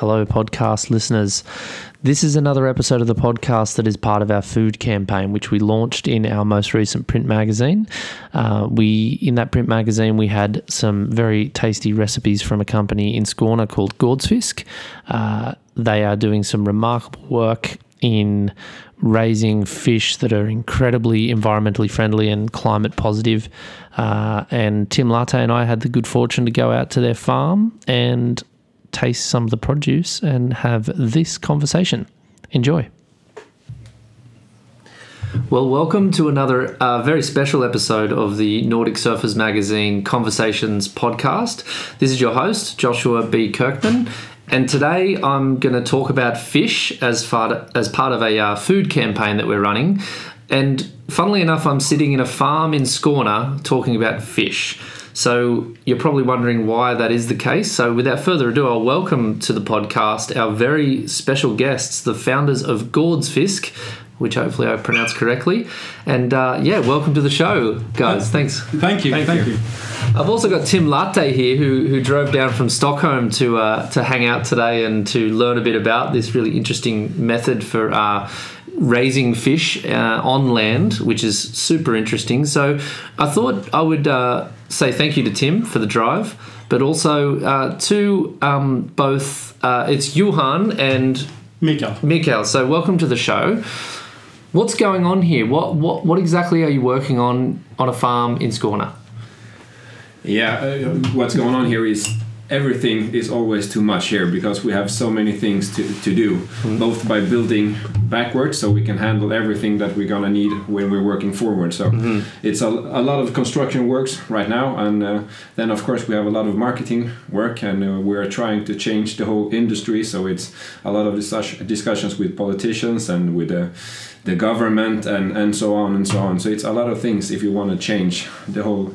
Hello, podcast listeners. This is another episode of the podcast that is part of our food campaign, which we launched in our most recent print magazine. Uh, we in that print magazine we had some very tasty recipes from a company in Skåne called Gårdsfisk. Uh, they are doing some remarkable work in raising fish that are incredibly environmentally friendly and climate positive. Uh, and Tim Latte and I had the good fortune to go out to their farm and taste some of the produce and have this conversation. Enjoy. Well, welcome to another uh, very special episode of the Nordic Surfers Magazine Conversations podcast. This is your host, Joshua B. Kirkman, and today I'm going to talk about fish as, far, as part of a uh, food campaign that we're running. And funnily enough, I'm sitting in a farm in Skåne talking about fish. So you're probably wondering why that is the case. So without further ado, I'll welcome to the podcast our very special guests, the founders of Gårdsfisk, which hopefully I pronounced correctly. And uh, yeah, welcome to the show, guys. Thanks. Thank you. Thank, thank you. you. I've also got Tim Latte here, who, who drove down from Stockholm to uh, to hang out today and to learn a bit about this really interesting method for uh, raising fish uh, on land, which is super interesting. So I thought I would uh, say thank you to Tim for the drive, but also uh, to um, both uh, it's Johan and Mikael. Mikael. So welcome to the show. What's going on here? What what what exactly are you working on on a farm in Skåne? Yeah, uh, what's going on here is everything is always too much here because we have so many things to, to do mm. both by building backwards so we can handle everything that we're gonna need when we're working forward so mm-hmm. it's a, a lot of construction works right now and uh, then of course we have a lot of marketing work and uh, we're trying to change the whole industry so it's a lot of discussions with politicians and with the the government and, and so on and so on. So it's a lot of things if you want to change the whole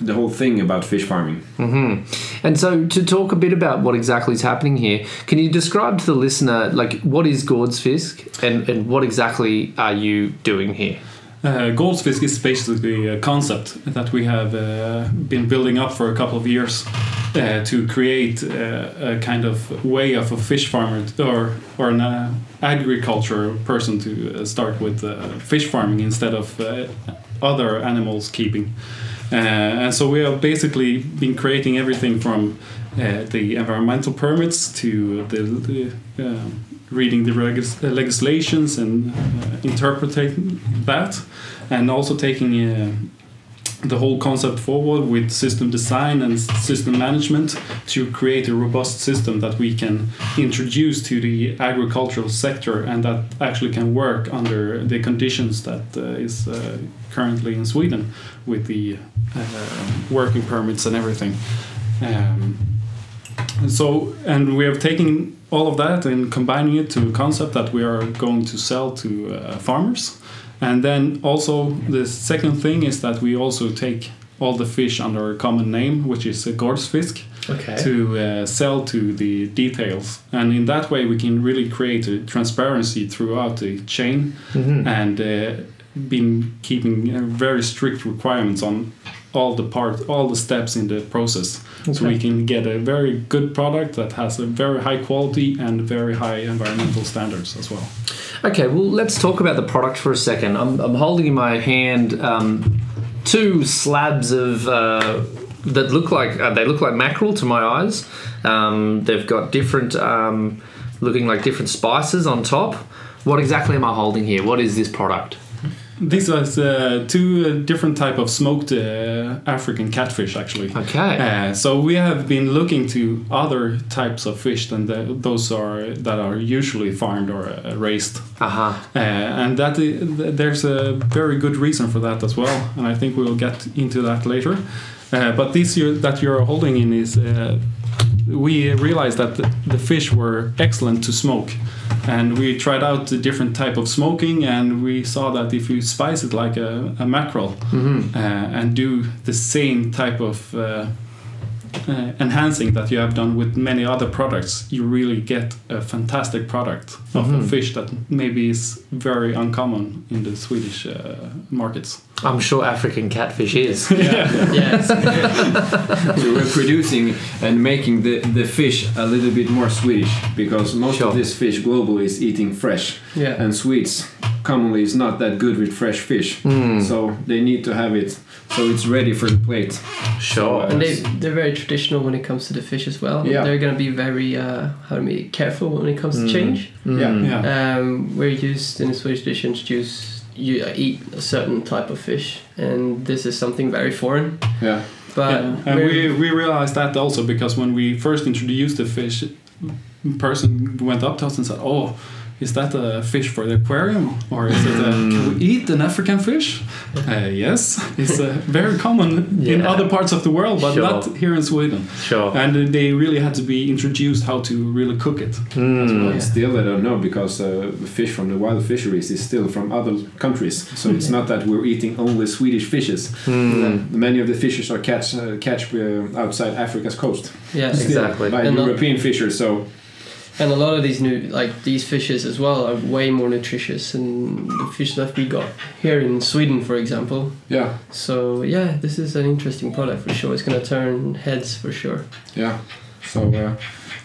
the whole thing about fish farming. Mm-hmm. And so, to talk a bit about what exactly is happening here, can you describe to the listener, like, what is Gårdsfisk and, and what exactly are you doing here? Uh, Gårdsfisk is basically a concept that we have uh, been building up for a couple of years uh, to create uh, a kind of way of a fish farmer or or an uh, agriculture person to uh, start with uh, fish farming instead of other animals keeping. And so we have basically been creating everything from the environmental permits to the, the um, reading the legislations and interpreting that and also taking uh, the whole concept forward with system design and system management to create a robust system that we can introduce to the agricultural sector and that actually can work under the conditions that uh, is uh, currently in Sweden with the uh, working permits and everything. Um, so, and we have taken all of that and combining it to a concept that we are going to sell to uh, farmers and then also the second thing is that we also take all the fish under a common name, which is a Gårdsfisk, okay. to uh, sell to the details. And in that way, we can really create a transparency throughout the chain mm-hmm. and uh, been keeping uh, very strict requirements on all the parts, all the steps in the process. Okay. So we can get a very good product that has a very high quality and very high environmental standards as well. Okay, well, let's talk about the product for a second. I'm, I'm holding in my hand um, two slabs of uh, that look like uh, they look like mackerel to my eyes. Um, they've got different, um, looking like different spices on top. What exactly am I holding here? What is this product? These are uh, two uh, different type of smoked uh, African catfish, actually. Okay. Uh, so we have been looking to other types of fish than the, those are that are usually farmed or uh, raised. Uh-huh. Uh, and that there's a very good reason for that as well, and I think we will get into that later. but this year that you're holding in is we realized that the, the fish were excellent to smoke and we tried out a different type of smoking and we saw that if you spice it like a, a mackerel mm-hmm. uh, and do the same type of uh, uh, enhancing that you have done with many other products, you really get a fantastic product of a fish that maybe is very uncommon in the Swedish uh, markets. I'm sure African catfish is. Yes. so we're producing and making the, the fish a little bit more Swedish because most Sure. of this fish globally is eating fresh, Yeah. and Swedes commonly is not that good with fresh fish, Hmm. so they need to have it so it's ready for the plate. Sure. And they they're very traditional when it comes to the fish as well. Yeah. They're gonna be very uh, how to be careful when it comes Mm. to change. Yeah. Yeah. Um, we're used in the Swedish dishes to use you uh, eat a certain type of fish, and this is something very foreign. Yeah, But Yeah, and we, we realized that also because when we first introduced the fish, person went up to us and said, "Oh, is that a fish for the aquarium, or is it a, can we eat an African fish?" Uh, yes, it's uh, very common in other parts of the world, but Sure. not here in Sweden. Sure. And they really had to be introduced how to really cook it. Mm. But still, I don't know because uh, fish from the wild fisheries is still from other countries. So it's not that we're eating only Swedish fishes. Mm. Many of the fishes are catch uh, catch uh, outside Africa's coast yeah, still Exactly. by And not- European fishers. So and a lot of these new like these fishes as well are way more nutritious than the fish that we got here in Sweden, for example. yeah, So yeah, this is an interesting product for sure. It's gonna turn heads for sure. yeah. So uh,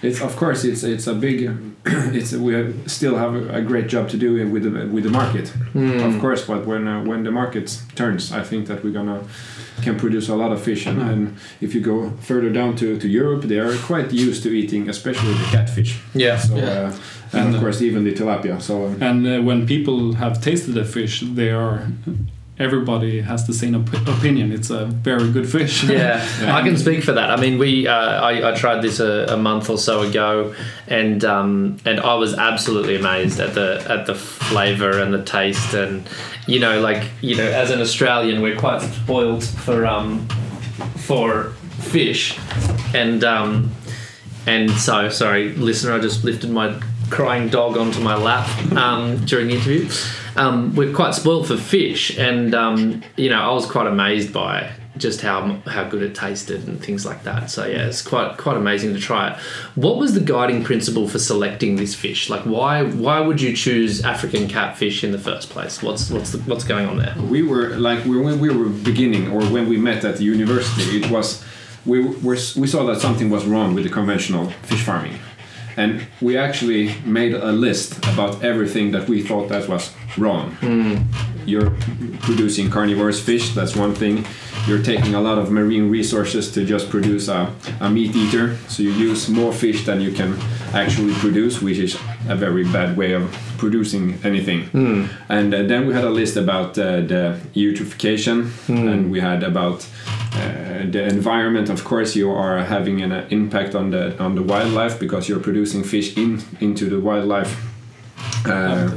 it's of course it's it's a big it's we still have a, a great job to do with the with the market. Mm. Of course, but when uh, when the market turns, I think that we're gonna can produce a lot of fish. And, and if you go further down to, to Europe, they are quite used to eating, especially the catfish. Yeah. So Yeah. uh, and, And, of uh, course even the tilapia. So um, And uh, when people have tasted the fish, they are everybody has the same op- opinion. It's a very good fish. Yeah. I can speak for that. I mean, we uh, I, I tried this a, a month or so ago, and um, and I was absolutely amazed at the at the flavour and the taste, and you know, like you know, as an Australian, we're quite spoiled for um, for fish, and um, and so sorry, listener, I just lifted my crying dog onto my lap um, during the interview. Um, we're quite spoiled for fish, and um, you know, I was quite amazed by just how how good it tasted and things like that. So yeah, it's quite quite amazing to try it. What was the guiding principle for selecting this fish? Like, why why would you choose African catfish in the first place? What's what's the, what's going on there? we were like when we were beginning or when we met at the university, it was we were we saw that something was wrong with the conventional fish farming. And we actually made a list about everything that we thought that was wrong. Hmm. You're producing carnivorous fish, that's one thing. You're taking a lot of marine resources to just produce a, a meat eater, so you use more fish than you can actually produce, which is a very bad way of producing anything. And uh, then we had a list about uh, the eutrophication, and we had about uh, the environment. Of course, you are having an uh, impact on the on the wildlife because you're producing fish in into the wildlife. Uh,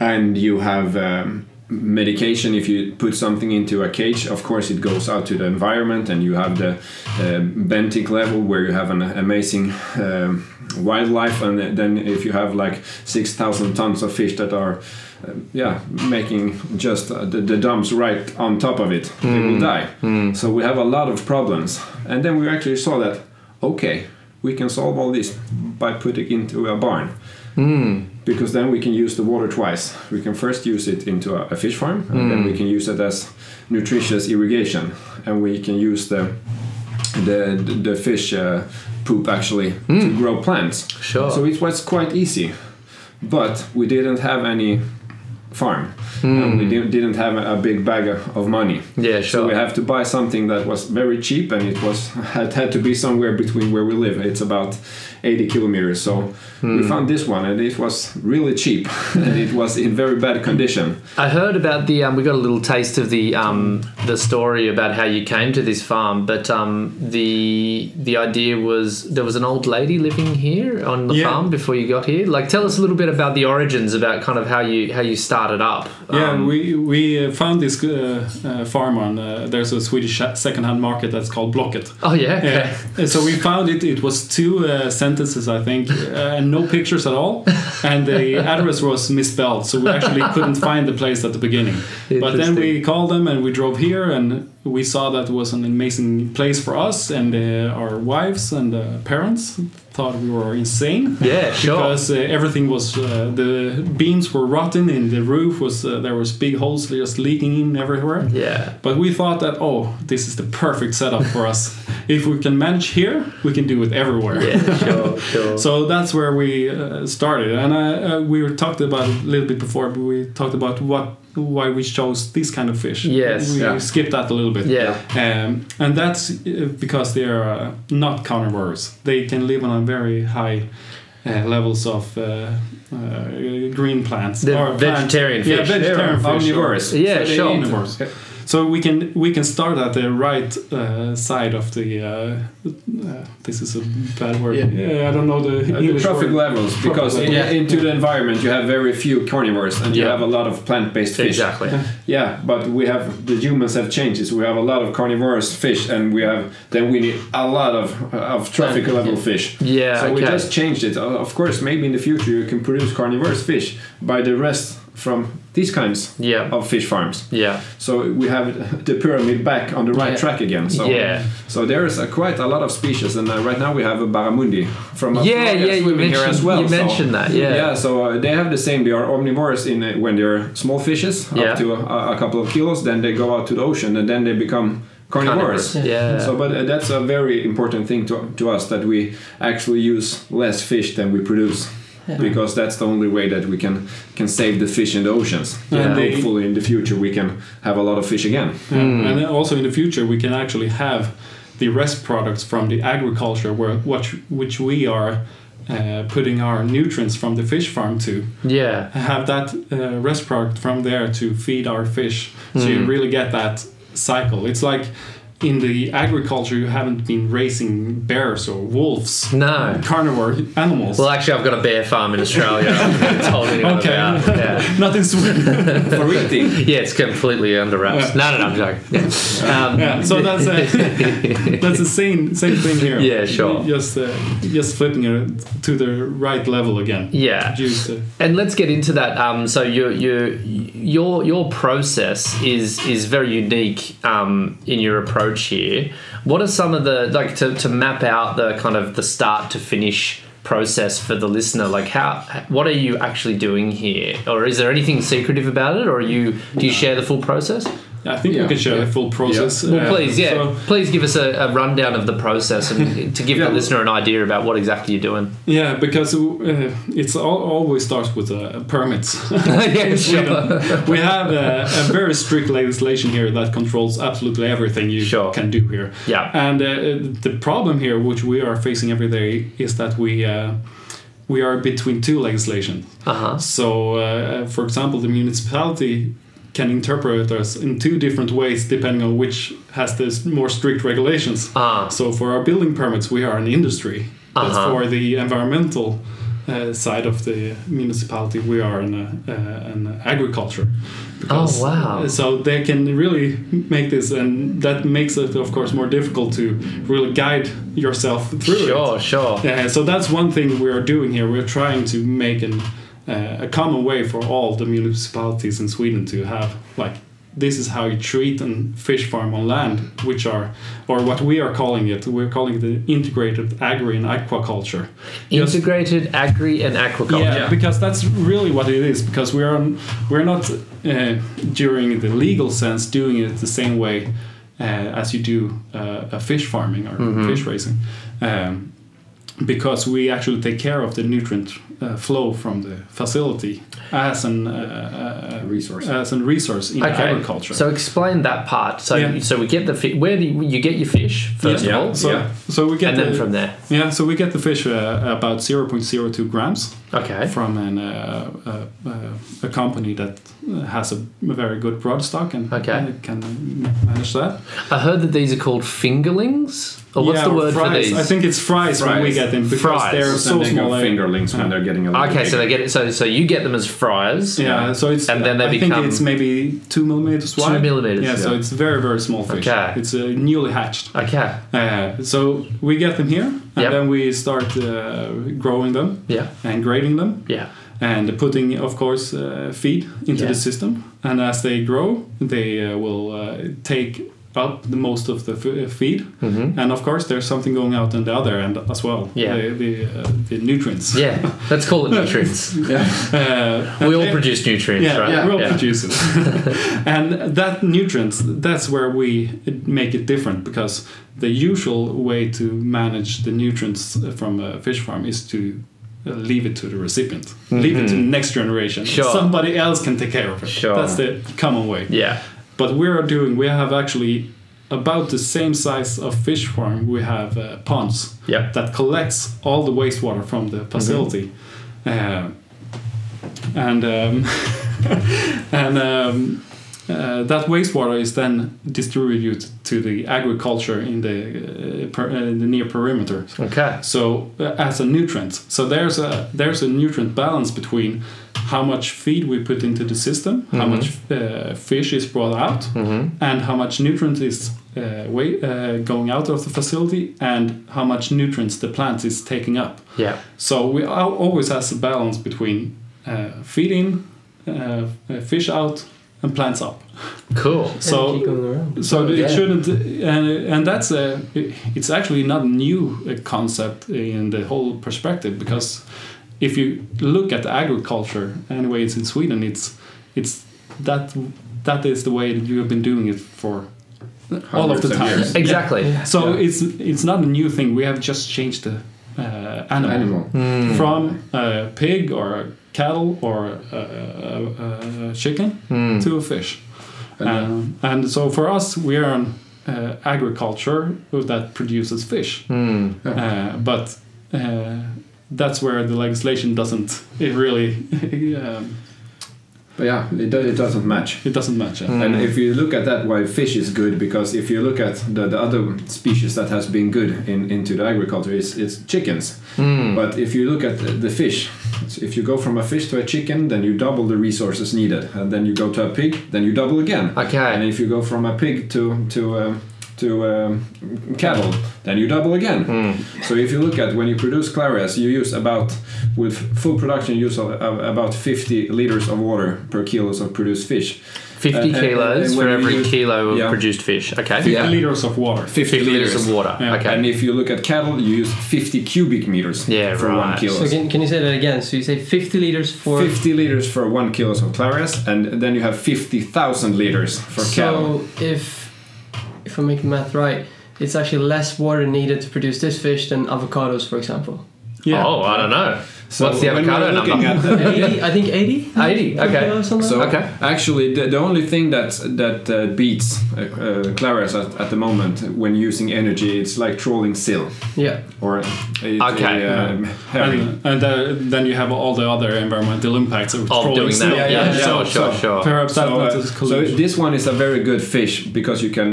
and you have um, medication if you put something into a cage of course it goes out to the environment and you have the uh, benthic level where you have an amazing um, wildlife. And then if you have like 6000 tons of fish that are uh, yeah making just uh, the, the dumps right on top of it they will die. So we have a lot of problems. And then we actually saw that okay we can solve all this by putting into a barn because then we can use the water twice. We can first use it into a, a fish farm, and then hmm. we can use it as nutritious irrigation, and we can use the the the fish uh, poop actually to hmm. grow plants. Sure. So it was quite easy, but we didn't have any farm, and hmm. we didn't, didn't have a, big bag of money. Yeah, So we have to buy something that was very cheap, and it was had, had to be somewhere between where we live. It's about 80 kilometers. So we found this one, and it was really cheap, and it was in very bad condition. I heard about the. Um, we got a little taste of the um, the story about how you came to this farm, but um, the the idea was there was an old lady living here on the Yeah. farm before you got here. Like, tell us a little bit about the origins, about kind of how you how you started up. Yeah, Um, we we uh, found this uh, uh, farm on. Uh, there's a Swedish sh- second-hand market that's called Blocket. Oh yeah. Okay. Yeah. So we found it. It was two uh, sentences, I think, uh, and no pictures at all. And the address was misspelled, so we actually couldn't find the place at the beginning. But then we called them and we drove here, and we saw that was an amazing place for us, and uh, our wives and uh, parents thought we were insane. Yeah, sure. Because uh, everything was uh, the beams were rotten, and the roof was uh, there was big holes just leaking in everywhere. yeah. But we thought that oh, this is the perfect setup for us. if we can manage here, we can do it everywhere. Yeah, sure, sure. So that's where we uh, started, and uh, uh, we were talked about a little bit before. But we talked about what why we chose this kind of fish. Yes. we Yeah. skipped that a little bit. yeah. Um, and that's uh, because they are uh, not carnivores. They can live on a very high uh, levels of uh, uh, green plants. The or vegetarian Yeah, fish. vegetarian fish. omnivores. Yeah, so sure. omnivores. So we can we can start at the right uh, side of the. Uh, uh, this is a bad word. Yeah. Yeah, I don't know the Uh, the English trophic word. levels, because in, level. into the environment you have very few carnivores and you Yeah. have a lot of plant-based fish. Exactly. Yeah, but we have the humans have changes. We have a lot of carnivorous fish, and we have then we need a lot of of trophic Yeah. level fish. Yeah, so we just changed it. Uh, Of course, maybe in the future you can produce carnivorous fish by the rest from these kinds Yeah. of fish farms. Yeah. So we have the pyramid back on the right Yeah. track again. So Yeah. so there is a, quite a lot of species, and uh, right now we have a barramundi from Yeah, Australia yeah, you swimming here mentioned, as well. you so- mentioned that, yeah. yeah, so uh, they have the same. They are omnivores in uh, when they're small fishes Yeah. up to a, a couple of kilos. Then they go out to the ocean and then they become carnivores. Carnivores, yeah. So, but uh, that's a very important thing to, to us that we actually use less fish than we produce. Because that's the only way that we can can save the fish in the oceans. Yeah. And They- hopefully in the future we can have a lot of fish again. Yeah. Hmm. And then also in the future, we can actually have the rest products from the agriculture, where which which we are uh, putting our nutrients from the fish farm to. Yeah. Have that uh, rest product from there to feed our fish, so Hmm. you really get that cycle. It's like in the agriculture, you haven't been raising bears or wolves, No. carnivore animals. Well, actually, I've got a bear farm in Australia. I haven't told anyone Okay. about. Yeah. Not in Sweden. For eating. Yeah, it's completely under wraps. No, no, no, I'm joking. Yeah. Um, Yeah, so that's uh, that's the same same thing here. Yeah, sure. Just uh, just flipping it to the right level again. Yeah. Use the- And let's get into that. Um, so your your your your process is is very unique um, in your approach here. What are some of the like to, to map out the kind of the start to finish process for the listener? Like how what are you actually doing here, or is there anything secretive about it, or are you do you share the full process? I think Yeah, we can share yeah. the full process. Well, uh, please, yeah, so- please give us a, a rundown of the process and to give Yeah. the listener an idea about what exactly you're doing. yeah, because uh, it's all, always starts with uh, permits. yeah, In Sweden. sure. we have a, a very strict legislation here that controls absolutely everything you Sure. can do here. Yeah. And uh, the problem here, which we are facing every day, is that we uh, we are between two legislations. Uh huh. So, uh, for example, the municipality can interpret us in two different ways depending on which has the more strict regulations. Ah. So, for our building permits, we are an industry. But Uh-huh. for the environmental uh, side of the municipality, we are an, uh, uh, an agriculture. Oh, wow. So they can really make this, and that makes it, of course, more difficult to really guide yourself through it. Sure, sure. Yeah, so that's one thing we are doing here. We're trying to make an, uh, a common way for all the municipalities in Sweden to have like this is how you treat and fish farm on land, which are or what we are calling it. We're calling it the integrated agri and aquaculture. Just- Integrated agri and aquaculture. yeah, because that's really what it is. Because we're we're not uh, during the legal sense doing it the same way uh, as you do uh, a fish farming or fish raising, um, because we actually take care of the nutrient uh, flow from the facility as an uh, uh, Resource. as a resource in Okay. agriculture. So explain that part. So Yeah. so we get the fi- where do you, you get your fish first Yeah. of all, so, Yeah. so we get and then from there. yeah, so we get the fish uh, about 0.02 grams. Okay. from an, uh, uh, uh, a company that uh, has a very good brood stock and Okay. uh, can manage that. I heard that these are called fingerlings. Or what's Yeah, the word for these? I think it's fries, when we get them because Fries. they're And so they small. go fingerlings when they're getting a little okay, so they get it. So so you get them as fries. Yeah, so it's And then they I become- think it's maybe two millimeters wide. Two millimeters, Yeah, so it's very very small fish. Okay. It's uh, newly hatched. Okay. Uh, so we get them here, and Yep. then we start uh, growing them Yeah. and grading them. Yeah. and putting, of course, uh, feed into Yeah. the system. And as they grow, they uh, will uh, take up the most of the f- feed, hmm and of course there's something going out on the other end as well. Yeah. the the, uh, the nutrients. Yeah, let's call it nutrients. Uh, we all produce nutrients, yeah, right? yeah, we all produce it. and that nutrients, that's where we make it different because the usual way to manage the nutrients from a fish farm is to uh, leave it to the recipient, leave it to the next generation. Mm-hmm. Sure. Somebody else can take care of it. Sure. That's the common way. Yeah. But we are doing, we have actually about the same size of fish farm. We have uh, ponds Yeah. that collects all the wastewater from the facility, uh, and um, and um, uh, that wastewater is then distributed to the agriculture in the uh, per, uh, the near perimeter. Okay. So uh, as a nutrient, so there's a there's a nutrient balance between how much feed we put into the system, how much uh, fish is brought out, hmm and how much nutrient is uh, way, uh, going out of the facility, and how much nutrients the plant is taking up. Yeah. So we always has a balance between uh, feeding uh, uh, fish out and plants up. Cool. So Energy going around. so Yeah. it shouldn't, and, and that's a, it's actually not a new uh, concept in the whole perspective because if you look at agriculture, anyway, it's in Sweden, it's it's that that is the way that you have been doing it for all of the time. years. Exactly. So Yeah. it's it's not a new thing. We have just changed the uh, animal, Animal. Mm. from a pig or a cattle or a, a, a chicken Mm. to a fish. And, Um, and so for us, we are on uh, agriculture that produces fish, Mm. uh, but uh, that's where the legislation doesn't. It really, um, But yeah, it, do, it doesn't match. it doesn't match. it. Mm. And if you look at that, why fish is good, because if you look at the, the other species that has been good in into the agriculture, is it's chickens. Mm. But if you look at the, the fish, so if you go from a fish to a chicken, then you double the resources needed, and then you go to a pig, then you double again. Okay. And if you go from a pig to to um, to um, cattle, then you double again. Mm. So if you look at when you produce clarias, you use about with full production you use a- a- about 50 liters of water per kilos of produced fish. 50 And- and- kilos and for every use- kilo of yeah. produced fish. Okay. 50 Yeah. liters of water. 50, 50 liters of water. Yeah. Okay. And if you look at cattle, you use 50 cubic meters Yeah, for one kilo. So can, can you say that again? So you say 50 liters for 50 liters for one kilos of clarias, and then you have 50,000 liters for cattle. So if if I'm making math right, it's actually less water needed to produce this fish than avocados, for example. Yeah. Oh, I don't know. So What's the avocado number? the- 80, I think 80. 80, okay. So Okay. actually, the, the only thing that that uh, beats uh, uh, clarias at, at the moment when using energy, it's like trolling sill. Yeah. or it's Okay. a, um, herring. And, and uh, then you have all the other environmental impacts of Of trolling doing that. still. Yeah, yeah, sure, sure, sure. Perhaps So, that uh, so this one is a very good fish because you can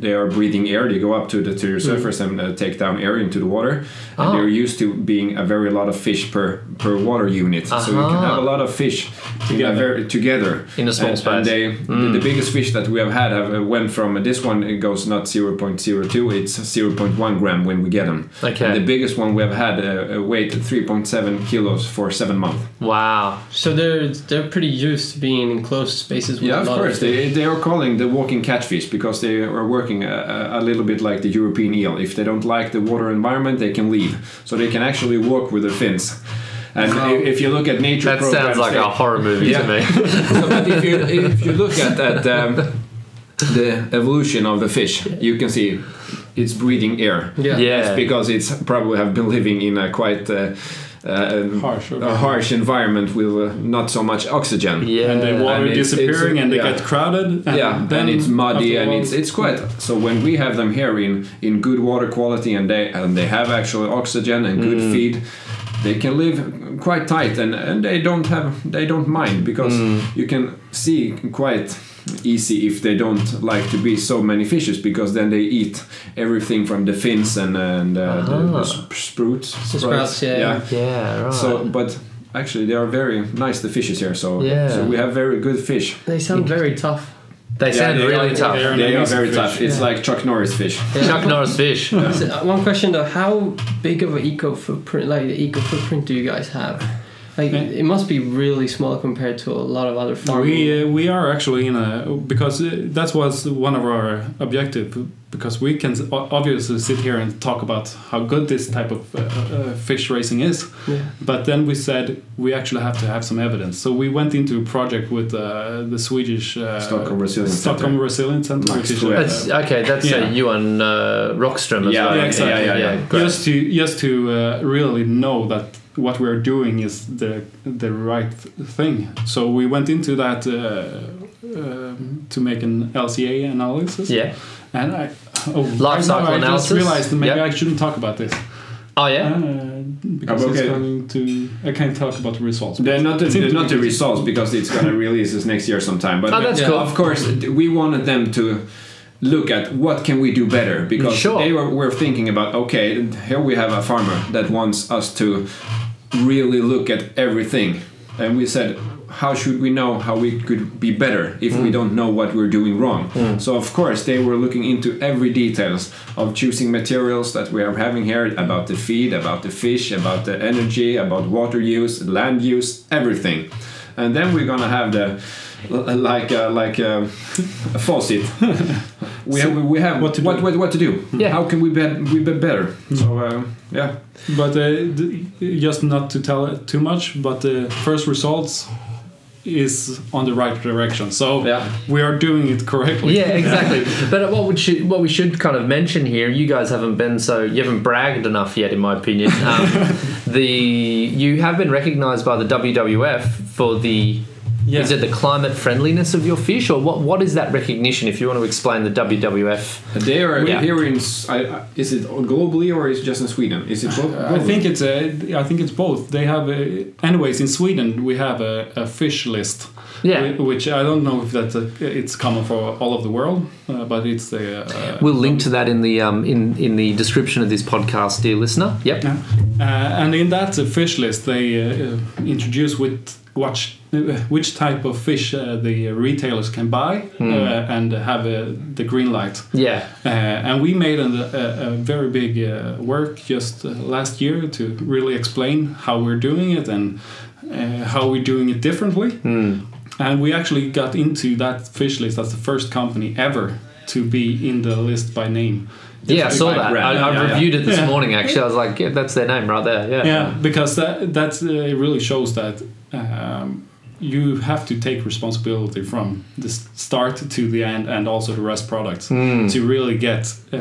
they are breathing air they go up to the to Mm. your surface and uh, take down air into the water and Oh. they're used to being a very lot of fish per per water unit so you can have a lot of fish in a Together. very, together In a small and, space. and they Mm. the, the biggest fish that we have had have uh, went from this one it goes not 0.02 it's 0.1 gram when we get them Okay. and the biggest one we have had uh, uh, weighed 3.7 kilos for seven months Wow. So they're they're pretty used to being in closed spaces. With Yeah, of course. They, they are calling the walking catfish because they are working a, a little bit like the European eel. If they don't like the water environment, they can leave. So they can actually walk with their fins. And Wow. if, if you look at nature That programs, sounds like they- a horror movie Yeah. to me. so, but if you if you look at at um, the evolution of the fish, you can see it's breathing air. Yeah. Yeah. It's because it's probably have been living in a quite uh, uh, Harsh, okay. a harsh environment with uh, not so much oxygen. Yeah. and the water And it's- disappearing it's- and they yeah. get crowded. And yeah, then and it's muddy and it's it's quite. So when we have them here in in good water quality and they and they have actual oxygen and good Mm. feed, they can live quite tight and and they don't have they don't mind because Mm. you can see quite easy if they don't like to be so many fishes because then they eat everything from the fins and and uh, the, Ah. the sp- sprouts. The sprouts, yeah. Yeah, right. So, but actually, they are very nice. The fishes here, so Yeah. so we have very good fish. They sound very tough. they sound they really are- tough. they are- They are very fish. tough. It's Yeah. like Chuck Norris fish. Chuck Norris fish. So, uh, one question though: How big of an eco footprint, like the eco footprint, do you guys have? Like Yeah. it must be really small compared to a lot of other farming. We uh, we are actually in a because uh, that was one of our objective because we can obviously sit here and talk about how good this type of uh, uh, fish racing is, Yeah. but then we said we actually have to have some evidence. So we went into a project with uh, the Swedish uh, Stockholm Resilience Stockholm Center. Resilience Center, which is uh, That's okay. That's Yeah. uh, Johan uh, Rockström as Yeah, well. yeah, exactly. yeah, yeah. great. just to just to uh, really know that what we're doing is the the right thing. So we went into that uh, um, to make an LCA analysis. Yeah. And I oh, Life right now cycle I analysis? just realized that maybe Yep. I shouldn't talk about this. Oh yeah. Uh, because okay. it's going to I can't talk about the results. They're not the, It's into not the the- results because it's gonna release this next year sometime. But Oh, that's yeah, cool. of course, we wanted them to look at what can we do better because Sure. they were, were thinking about okay, here we have a farmer that wants us to really look at everything, and we said. How should we know how we could be better if we mm. don't know what we're doing wrong? Mm. So of course they were looking into every details of choosing materials that we are having here about the feed, about the fish, about the energy, about water use, land use, everything. And then we're gonna have the like uh, like uh, a faucet. we have we have what to what, do. what, what to do. Yeah. How can we be, we be better? So uh, yeah. But uh, d- just not to tell it too much, but the first results is on the right direction. So Yeah. we are doing it correctly. Yeah, exactly. but what we should what we should kind of mention here, you guys haven't been so you haven't bragged enough yet, in my opinion. Um, the you have been recognised by the WWF for the Yeah. is it the climate friendliness of your fish, or what? What is that recognition? If you want to explain the WWF, They are Yeah. here in. S- I, I, is it globally or is it just in Sweden? Is it both? I think it's a, I think it's both. They have a, anyways in Sweden we have a, a fish list. Yeah. Which I don't know if that's a, it's common for all of the world, uh, but it's the. Uh, we'll link to that in the um, in in the description of this podcast, dear listener. Yep. Yeah. Uh, and in that fish list, they uh, introduce with which uh, which type of fish uh, the retailers can buy uh, and have uh, the green light. Yeah. Uh, and we made an, a, a very big uh, work just uh, last year to really explain how we're doing it and uh, how we're doing it differently. Hmm. And we actually got into that fish list as the first company ever to be in the list by name. Yeah, I saw that. I, I Yeah, yeah. reviewed it this Yeah. morning. Actually, I was like, yeah, that's their name right there. Yeah. Yeah, because that that uh, really shows that um, you have to take responsibility from the start to the end, and also the rest products Hmm. to really get uh,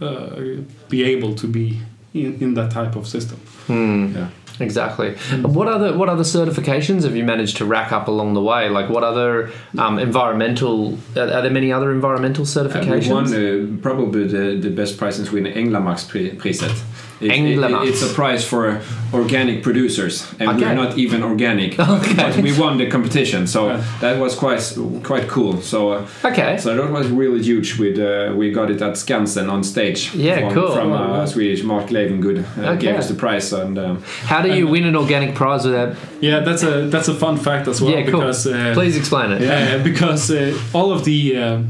uh, be able to be in, in that type of system. Hmm. Yeah. Exactly. What other what other certifications have you managed to rack up along the way? Like what other um, environmental? Are, are there many other environmental And we certifications? won uh, probably the, the best prize in Sweden, Änglamarks pri- priset. It- it- it's a prize for organic producers, and Okay. we're not even organic. Okay. But we won the competition, so Yeah. that was quite quite cool. So uh, okay. so that was really huge. With uh, we got it at Skansen on stage. Yeah, from, cool. From uh. Swedish Mark Levengood uh, Okay. gave us the prize, and um, How do you win an organic prize without? Yeah, that's a that's a fun fact as well Yeah, cool. because uh, Please explain it. uh, because uh, all of the uh,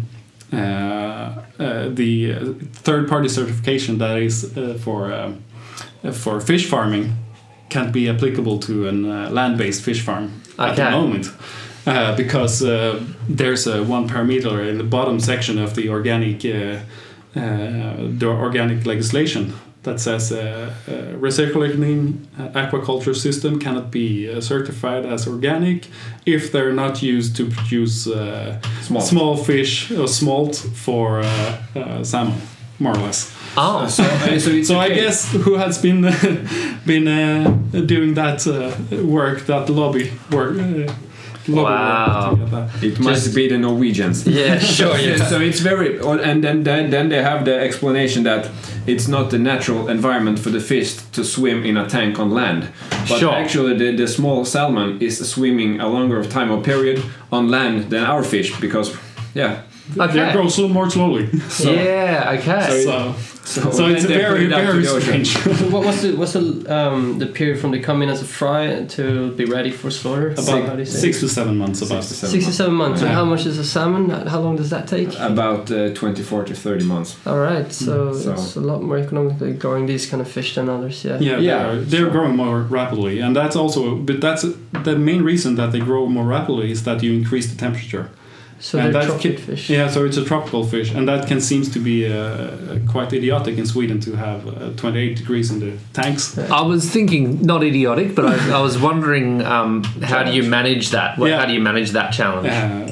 uh, uh, the uh, third party certification that is uh, for for fish farming can't be applicable to a uh, land based fish farm at the moment. Uh, because uh, there's a one parameter in the bottom section of the organic uh, uh, the organic legislation that says uh, uh, recirculating uh, aquaculture system cannot be uh, certified as organic if they're not used to produce uh, Smolt. small fish or smolt for uh, uh, salmon, more or less. Oh, so, so, it's So I guess who has been been uh, doing that uh, work, that lobby work. Wow. work to get. It must Just- be the Norwegians. yeah, sure. So, Yeah. so it's very, oh, and then, then then they have the explanation that it's not the natural environment for the fish to swim in a tank on land, but Sure. actually the, the small salmon is swimming a longer of time or period on land than our fish because, yeah, Okay. They grow slow, more slowly. yeah. Okay. So, So, so it's then they put very, it out to very strange. what was the what's the um, the period from they come in as a fry to be ready for slaughter? How do About you say? six to seven months Six about. to seven Six to seven months. And Yeah. how much is a salmon? How long does that take? About uh, 24 to 30 months. All right, so, So- it's a lot more economically growing these kind of fish than others. Yeah. Yeah, Yeah, they're, they're so- growing more rapidly, and that's also. But that's the main reason that they grow more rapidly is that you increase the temperature. So And they're that tropic ca- fish. Yeah, so it's a tropical fish, and that can seems to be uh, quite idiotic in Sweden to have uh, 28 degrees in the tanks. I was thinking not idiotic, but I, I was wondering um, how do you manage that? What, Yeah. How do you manage that challenge? Uh,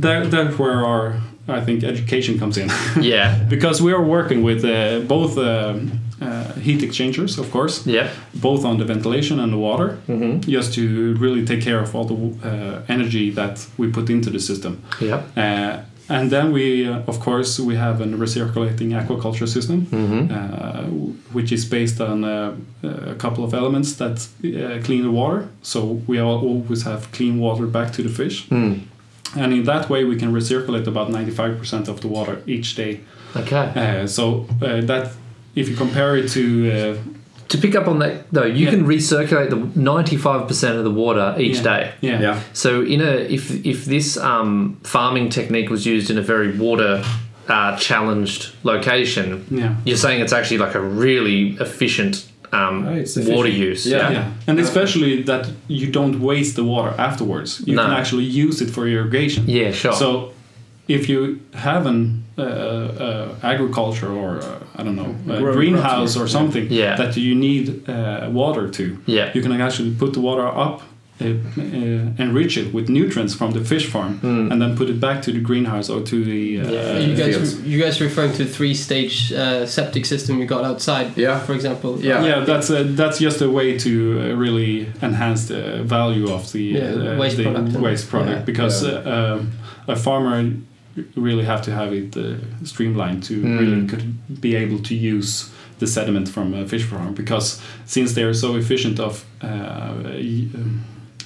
that, that's where our I think education comes in Yeah. because we are working with uh, both uh, uh, heat exchangers, of course, Yeah. both on the ventilation and the water, Mm-hmm. just to really take care of all the uh, energy that we put into the system. Yep. Uh, and then we, uh, of course, we have a recirculating aquaculture system, Mm-hmm. uh, which is based on uh, a couple of elements that uh, clean the water. So we always have clean water back to the fish, Mm. and in that way we can recirculate about 95% of the water each day. Okay. Uh, so uh, that, if you compare it to uh, To pick up on that though, you Yeah. can recirculate the ninety-five percent of the water each Yeah. day. yeah, Yeah. So in a if if this um, farming technique was used in a very water uh, challenged location, yeah. you're saying it's actually like a really efficient um, Oh, water efficient. use. Yeah. Yeah, and especially that you don't waste the water afterwards. You No. can actually use it for irrigation. Yeah, sure. So, if you have an uh, uh, agriculture or uh, I don't know a Grow greenhouse or something Yeah. that you need uh, water to, yeah. you can actually put the water up, uh, uh, enrich it with nutrients from the fish farm, Mm. and then put it back to the greenhouse or to the. Uh, Yeah, you guys, fields. you guys referring to three stage uh, septic system you got outside, Yeah. for example. Yeah. yeah, that's uh, that's just a way to uh, really enhance the value of the Yeah, uh, waste the product waste product Yeah, because yeah. Uh, um, a farmer really have to have it uh, streamlined to Mm. really could be able to use the sediment from a fish farm because since they are so efficient of uh, um,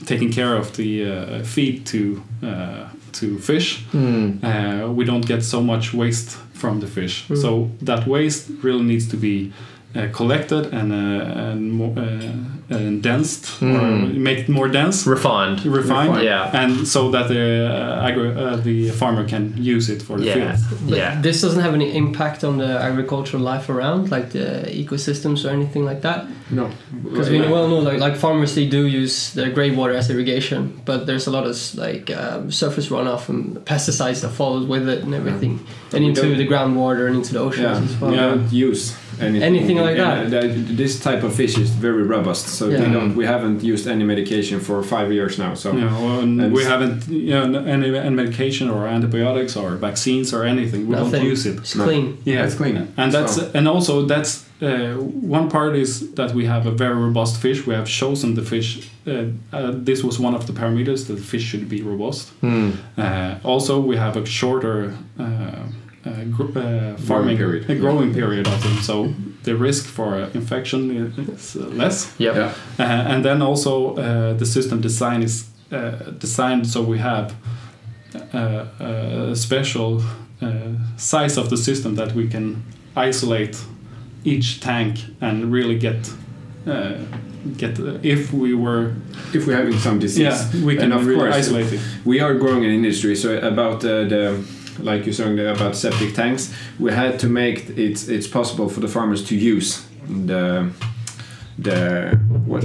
taking care of the uh, feed to uh, to fish Mm. uh, we don't get so much waste from the fish. Mm. So that waste really needs to be uh, collected and uh, and more uh, and densed or Mm. make it more dense, Refined. refined, Yeah. and so that the uh, agri- uh, the farmer can use it for the Yeah. field. But Yeah. this doesn't have any impact on the agricultural life around, like the ecosystems or anything like that. No. Because we well know, like, like farmers, they do use the grey water as irrigation, but there's a lot of like um, surface runoff and pesticides that follows with it and everything, and We into don't- the groundwater and into the oceans Yeah, as well. Yeah. don't use anything. Anything like that. uh, this type of fish is very robust, so Yeah. we don't. We haven't used any medication for five years now. So Yeah, well, and And we haven't you know, any, any medication or antibiotics or vaccines or anything. We Nothing. don't use it. It's No. clean. Yeah, That's clean. and that's So- and also that's uh, one part is that we have a very robust fish. We have chosen the fish. Uh, uh, this was one of the parameters that the fish should be robust. Mm. Uh, also, we have a shorter uh, uh, gr- uh, farming period. a growing period of them, so the risk for uh, infection is uh, less. Yep. Yeah. Uh, and then also uh, the system design is uh, designed so we have uh, a special uh, size of the system that we can isolate each tank and really get uh, get uh, if we were if we're having some disease, yeah we can And of really course, isolate it we are growing an industry. So about uh, the like you're saying there about septic tanks, we had to make it it's possible for the farmers to use the the what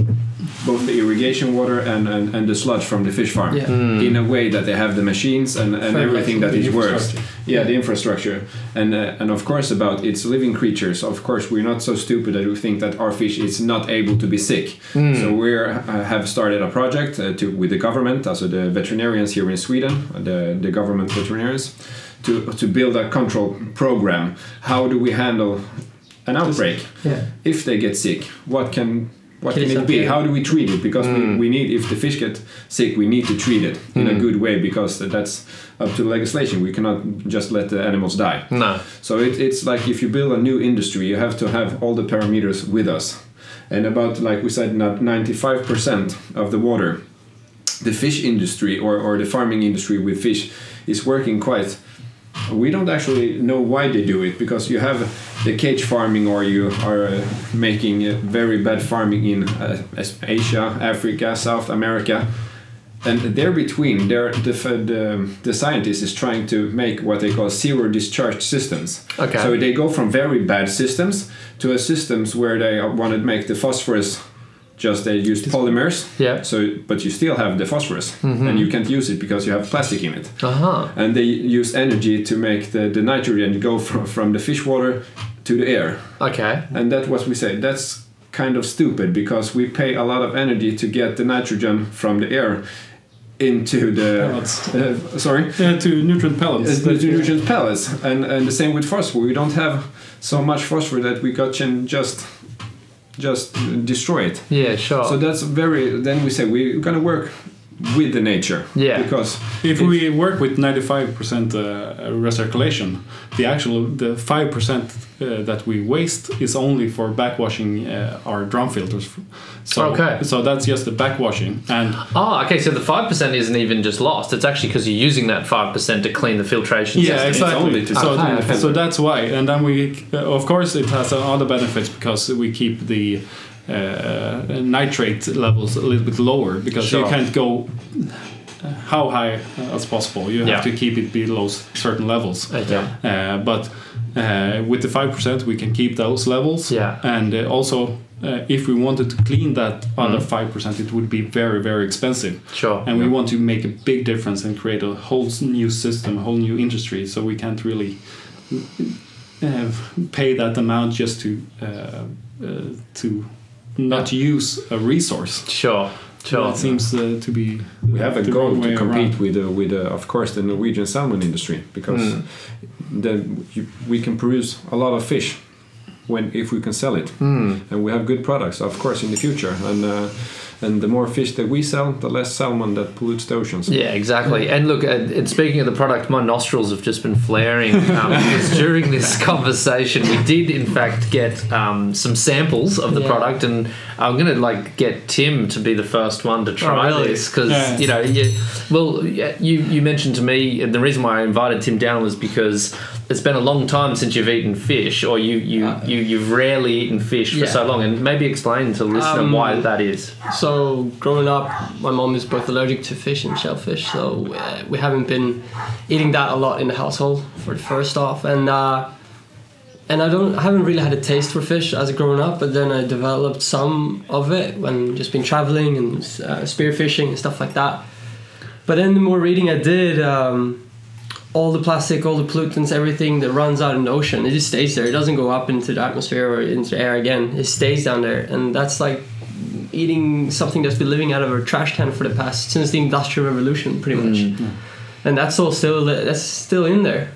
both the irrigation water and, and, and the sludge from the fish farm Yeah. Mm. in a way that they have the machines and, and Fertilizer, everything that the it works. infrastructure. Yeah, the infrastructure, and uh, and of course about it's living creatures. Of course, we're not so stupid that we think that our fish is not able to be sick. Mm. So we uh, have started a project uh, to with the government, also the veterinarians here in Sweden, the the government veterinarians, to to build a control program. How do we handle an outbreak Yeah. if they get sick? What can what Can can it it be? How do we treat it? Because Mm. we, we need if the fish get sick, we need to treat it in a Mm. good way because that's up to legislation. We cannot just let the animals die. No. So it, it's like if you build a new industry, you have to have all the parameters with us. And about, like we said, not 95% of the water, the fish industry or, or the farming industry with fish is working quite we don't actually know why they do it because you have the cage farming or you are uh, making uh, very bad farming in uh, Asia, Africa, South America. And there between, there the, the the scientist is trying to make what they call zero discharge systems. Okay. So they go from very bad systems to a systems where they want to make the phosphorus. Just they used polymers. Yeah. So, but you still have the phosphorus, and you can't use it because you have plastic in it. Uh huh. And they use energy to make the, the nitrogen go from, from the fish water to the air. Okay. And that's what we say. That's kind of stupid because we pay a lot of energy to get the nitrogen from the air into the. Pellets. Uh, sorry? Uh, to nutrient pellets. It's the nutrient pellets, and and the same with phosphor. We don't have so much phosphor that we got can just just destroy it. Yeah. Sure. So that's very. Then we say we're gonna work with the nature. Yeah. Because If we work with 95% uh, recirculation, the actual the 5% uh, that we waste is only for backwashing uh, our drum filters. So, Okay. So that's just the backwashing, and oh, okay. So the five percent isn't even just lost. It's actually because you're using that five percent to clean the filtration yeah, system. exactly. only to- so, Okay, okay. so that's why, and then we, uh, of course, it has other benefits because we keep the uh, nitrate levels a little bit lower because you can't go how high as possible. You have Yeah. to keep it below certain levels. Okay. Uh, but uh, with the five percent, we can keep those levels. Yeah. And uh, also, uh, if we wanted to clean that other Mm. five percent, it would be very, very expensive. Sure. And we want to make a big difference and create a whole new system, a whole new industry. So we can't really uh, pay that amount just to uh, uh, to not use a resource. Sure. Sure. It seems uh, to be we have a goal to compete around. with, uh, with uh, of course, the Norwegian salmon industry because Mm. then you, we can produce a lot of fish when if we can sell it, Hmm. and we have good products, of course, in the future. And uh, and the more fish that we sell, the less salmon that pollutes the oceans. Yeah, exactly. And look, and, and speaking of the product, my nostrils have just been flaring um, because during this conversation, we did in fact get um, some samples of the Yeah. product, and I'm gonna like get Tim to be the first one to try really? this because Yeah. you know, you, well, you you mentioned to me, and the reason why I invited Tim down was because it's been a long time since you've eaten fish, or you you Uh, you you've rarely eaten fish for so long, and maybe explain to the listener Um, why that is. So growing up, my mom is both allergic to fish and shellfish, so uh, we haven't been eating that a lot in the household for the first off, and uh, and I don't I haven't really had a taste for fish as a growing up, but then I developed some of it when just been traveling and uh, spearfishing and stuff like that. But then the more reading I did. Um, all the plastic, all the pollutants, everything that runs out in the ocean, it just stays there. It doesn't go up into the atmosphere or into the air again. It stays down there, and that's like eating something that's been living out of a trash can for the past since the industrial revolution pretty much mm, and that's all still that's still in there.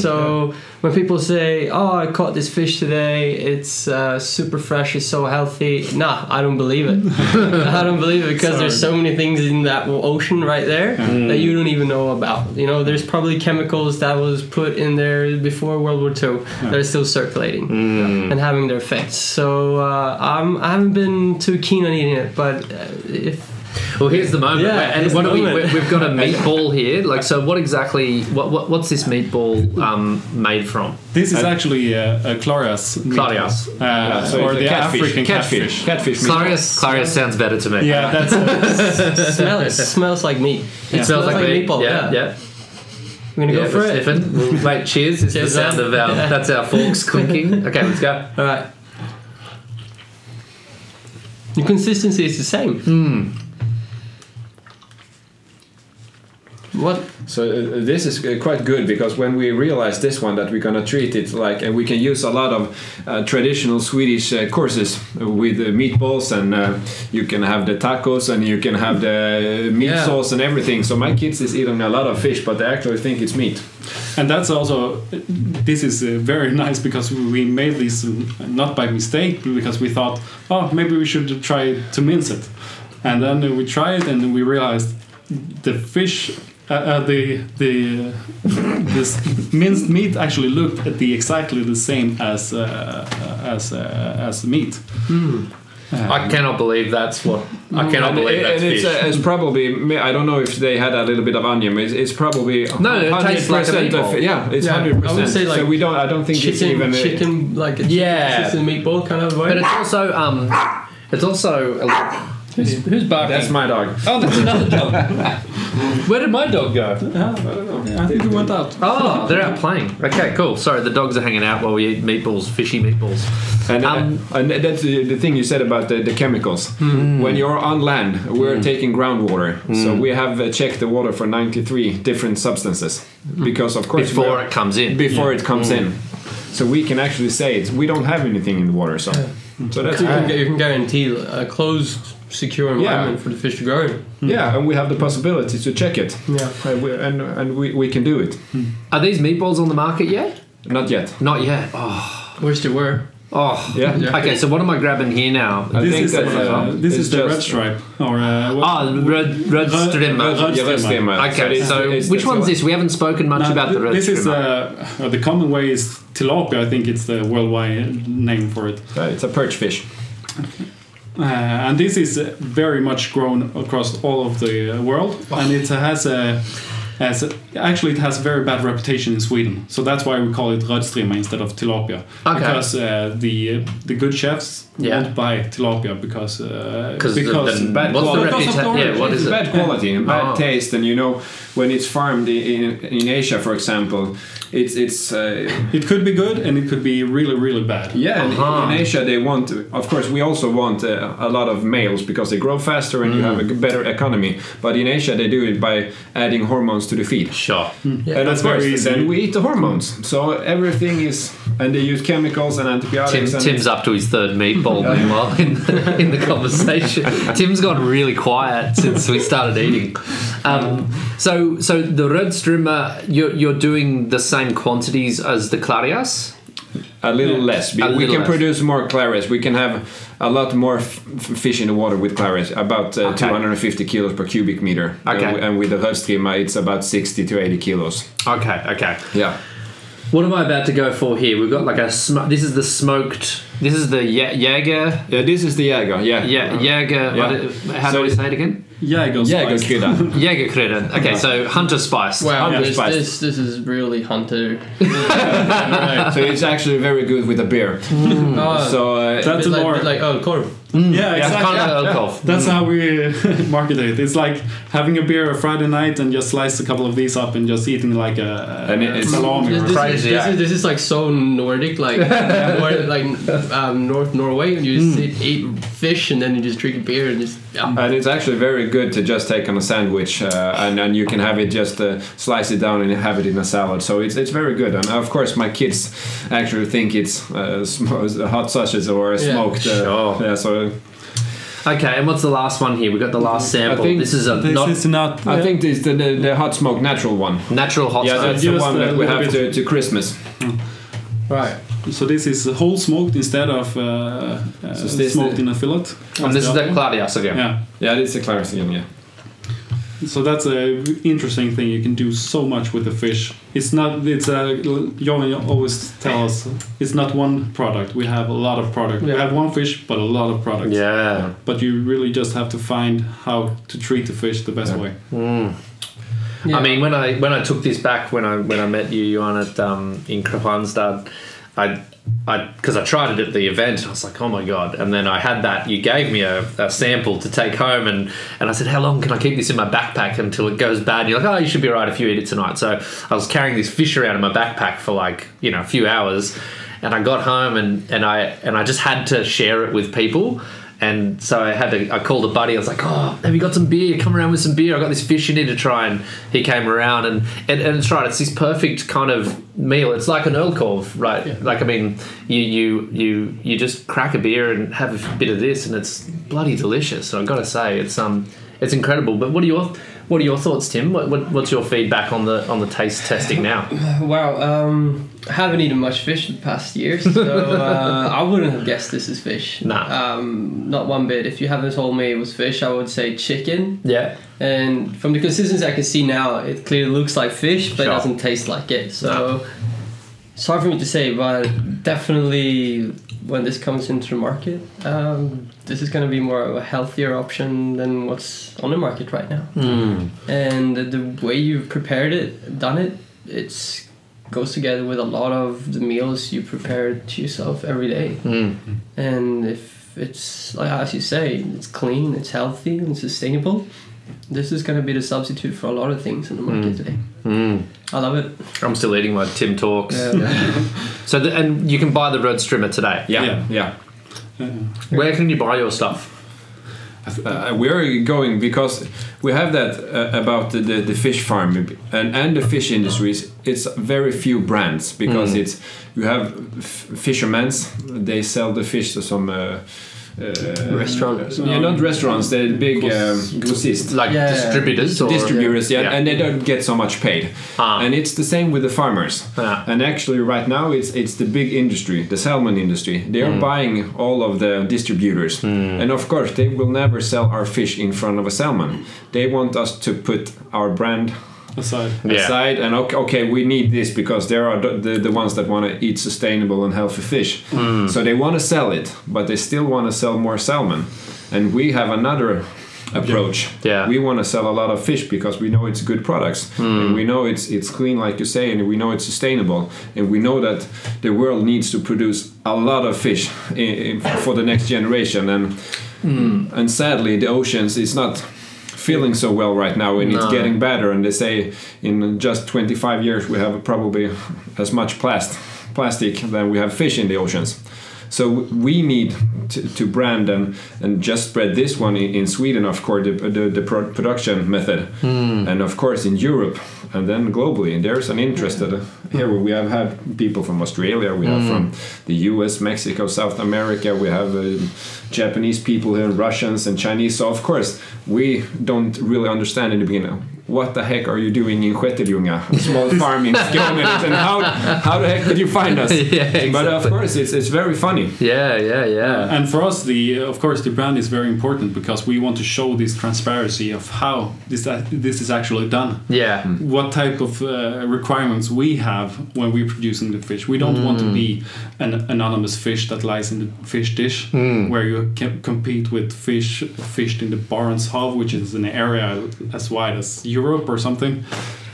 So when people say oh i caught this fish today. It's uh, super fresh. It's so healthy. Nah i don't believe it. I don't believe it because there's so many things in that ocean right there that you don't even know about. You know there's probably chemicals that was put in there before world war ii that are still circulating and having their effects. So uh, I'm, i haven't been too keen on eating it but uh, if Well, here's the moment. Yeah, and what the do we, we? We've got a meatball here. Like, so what exactly? What, what what's this meatball um, made from? This is actually uh, a Clarias. meatball. Clarias. Uh, so or the catfish, African catfish, catfish. catfish. meat. Clarius. Clarius sounds better to me. Yeah, that's uh, smell it smells like meat It smells like, meat. meatball yeah, yeah, yeah. we're gonna yeah go for it Stefan. Well, Wait, cheers. It's Cheers, the sound man. of our. That's our forks clinking. Okay, let's go. all right the consistency is the same Hmm. What So uh, this is uh, quite good because when we realize this one that we're gonna treat it like, and we can use a lot of uh, traditional Swedish uh, courses with uh, meatballs, and uh, you can have the tacos, and you can have the meat Yeah. sauce and everything. So my kids is eating a lot of fish, but they actually think it's meat. and that's also this is uh, very nice because we made this uh, not by mistake but because we thought oh maybe we should try to mince it and then uh, we tried and we realized the fish uh, uh, the the uh, this minced meat actually looked at the exactly the same as uh, uh, as uh, as meat I cannot believe that's what. I cannot and, believe it- that's and it's, fish. uh, it's probably I don't know if they had a little bit of onion. It's, it's probably No, it tastes like a 100% of- meatball. yeah, it's Yeah, hundred I would percent. say, like, so we don't. I don't think it's chicken, even. uh, chicken, like a chicken, Yeah. chicken meatball kind of way. but it's also um, it's also. Who's, who's barking? That's my dog. Oh, that's another dog. Where did my dog go? I think it went out. Oh, they're out playing. Okay, cool. Sorry, the dogs are hanging out while we eat meatballs, fishy meatballs. And, uh, Um, and that's the, the thing you said about the, the chemicals. Hmm. When you're on land, we're taking groundwater. So we have uh, checked the water for 93 different substances. Because, of course, Before we're- it comes in. before it comes in. So we can actually say it's, we don't have anything in the water. So, so that's you, can, you can guarantee a closed, secure environment for the fish to grow in. Yeah, and we have the possibility to check it. Yeah. And, we, and, and we, we can do it. Are these meatballs on the market yet? Not yet. Not yet. Oh, Wish they were. oh. Yeah. Yeah. Okay, so what am I grabbing here now? I This think is, that, uh, this is the red stripe. Or, uh, what- Ah, the red, red Röd- strimmer. Röd- Yeah, that's Rödstrimmer. the- Okay, it's- so it's- which it's one's the- this? We haven't spoken much Now, about the th- red this is strimmer. uh, uh, the common way is tilapia. I think it's the worldwide name for it. Uh, it's a perch fish. Uh, and this is very much grown across all of the uh, world, and it has a, has a actually it has a very bad reputation in Sweden. So that's why we call it rödstrimma instead of tilapia. Okay. Because uh, the uh, the good chefs Yeah. won't buy tilapia because uh, 'Cause the- because the- bad what's the quality. Because of the? Yeah, what is it's it? bad quality and bad Oh. taste, and you know when it's farmed in, in, in Asia, for example, it's it's uh, it could be good and it could be really really bad. yeah. Uh-huh. In Asia, they want, of course, we also want uh, a lot of males because they grow faster and you have a better economy. But in Asia, they do it by adding hormones to the feed. Sure. Yeah. and that's of course, very easy. then we eat the hormones. So everything is, and they use chemicals and Tim, antibiotics. and Tim's up to his third meatball meanwhile in the, in the conversation. Tim's gone really quiet since we started eating. Um, so, so the red strimmer, you're, you're doing the same quantities as the clarias? A little Yeah. less. We, A we little can less. produce more clarias. We can have a lot more f- f- fish in the water with clarias, about uh, Okay. 250 kilos per cubic meter. Okay. And, and with the Rödstrimma, it's about 60 to 80 kilos. Okay, okay. Yeah. What am I about to go for here? We've got like a sm- this is the smoked. This is the ja- Jaeger. Yeah, this is the Jager. Yeah. Yeah, Jaeger. Yeah. How So do we say it again? Jaeger Jager spice. krydda. Jaegerkrydden. Okay, so hunter spice. Wow, Hunter this, spice. this this is really hunter. so it's actually very good with a beer. Oh, So uh, That's bit like, more- bit like oh, corn. Yeah, It's exactly. kind of like ölkorv. That's how we uh, market it. It's like having a beer a Friday night and just slice a couple of these up and just eating like a, And a it's- salami. This, or this, Crazy, is, yeah. this, is, this is like so Nordic, like Nor- like um, North Norway. And you just eat, eat fish and then you just drink beer and just yeah. and it's actually very good to just take on a sandwich, uh, and and you can have it just uh, slice it down and have it in a salad. So it's it's very good. And of course, my kids actually think it's uh, hot sausage or Yeah. smoked. Uh, Sure. Yeah. So Okay, and what's the last one here? We got the last sample. think This is a This not is not. I think this the, the the hot smoke natural one. natural hot Yeah, stove. that's the one that we have to, to Christmas. right. So this is whole smoked instead of uh, uh, So this- smoked in a fillet. and this is the Clarias again. Yeah. Yeah, it's the Clarias again. Yeah. So that's a interesting thing. You can do so much with the fish. It's not. It's a. Johan always tell us it's not one product. We have a lot of product. We have one fish, but a lot of products. Yeah. But you really just have to find how to treat the fish the best Yeah. way. Mm. Yeah. I mean, when I when I took this back when I when I met you, Johan, at um, in Kristianstad, I I because I tried it at the event, I was like, oh my god! And then I had that. You gave me a, a sample to take home, and and I said, how long can I keep this in my backpack until it goes bad? And you're like, oh, you should be alright if you eat it tonight. So I was carrying this fish around in my backpack for like you know a few hours, and I got home and and I and I just had to share it with people. And so I had to. I called a buddy. I was like, "Oh, have you got some beer? Come around with some beer. I got this fish you need to try." And he came around, and and, and it's right. It's this perfect kind of meal. It's like an ölkorv, right? Like I mean, you you you you just crack a beer and have a bit of this, and it's bloody delicious. So I've got to say, it's um, it's incredible. But what are your what are your thoughts, Tim? What, what what's your feedback on the on the taste testing now? Wow. Um, I haven't eaten much fish in the past years, so uh, I wouldn't have guessed this is fish. Nah. Um, not one bit. If you haven't told me it was fish, I would say chicken. Yeah, And from the consistency I can see now, it clearly looks like fish, but Sure. it doesn't taste like it. So No. it's hard for me to say, but definitely when this comes into the market, um, this is going to be more of a healthier option than what's on the market right now. Mm. And the way you've prepared it, done it, it's goes together with a lot of the meals you prepare to yourself every day. Mm. And if it's like as you say, it's clean, it's healthy, and sustainable. This is going to be the substitute for a lot of things in the market Mm. today. Mm. I love it. I'm still eating my Tim Talks. Yeah. So, the, and you can buy the Rödstrimmer today. Yeah, Yeah. yeah. Where can you buy your stuff? Uh, we're going because we have that uh, about the, the, the fish farm and, and the fish industries. It's very few brands because Mm. it's you have f- fishermen's. They sell the fish to some. Uh, uh, Restaurants. Yeah, not restaurants. They're big um, grossists. Like Yeah. distributors or distributors, yeah, Yeah. and they don't get so much paid. Ah. And it's the same with the farmers. Yeah. And actually, right now, it's it's the big industry, the salmon industry. They are buying all of the distributors, and of course, they will never sell our fish in front of a salmon. They want us to put our brand aside. Yeah. aside, and okay, okay, we need this because there are the, the, the ones that want to eat sustainable and healthy fish. Mm. So they want to sell it, but they still want to sell more salmon. And we have another approach. Yeah. We want to sell a lot of fish because we know it's good products, mm. and we know it's it's clean, like you say, and we know it's sustainable, and we know that the world needs to produce a lot of fish in, in, for the next generation, and mm. and sadly, the oceans is not feeling so well right now, and it's getting better. And they say in just 25 years we have probably as much plast plastic than we have fish in the oceans. So we need to, to brand and, and just spread this one in, in Sweden, of course, the, the, the pro- production method, hmm. and of course in Europe, and then globally. And there's an interest that here we have had people from Australia, we have from the U.S., Mexico, South America, we have uh, Japanese people here, Russians and Chinese. So of course we don't really understand in the beginning. What the heck are you doing in Skötteljunga, a small farm in Skåne? and how, how the heck did you find us? Yeah, But of course, it's, it's very funny. Yeah, yeah, yeah. And for us, the of course the brand is very important because we want to show this transparency of how this this is actually done. Yeah. What type of uh, requirements we have when we're producing the fish. We don't want to be an anonymous fish that lies in the fish dish, where you can compete with fish fished in the Barents Hav, which is an area as wide as Europe or something.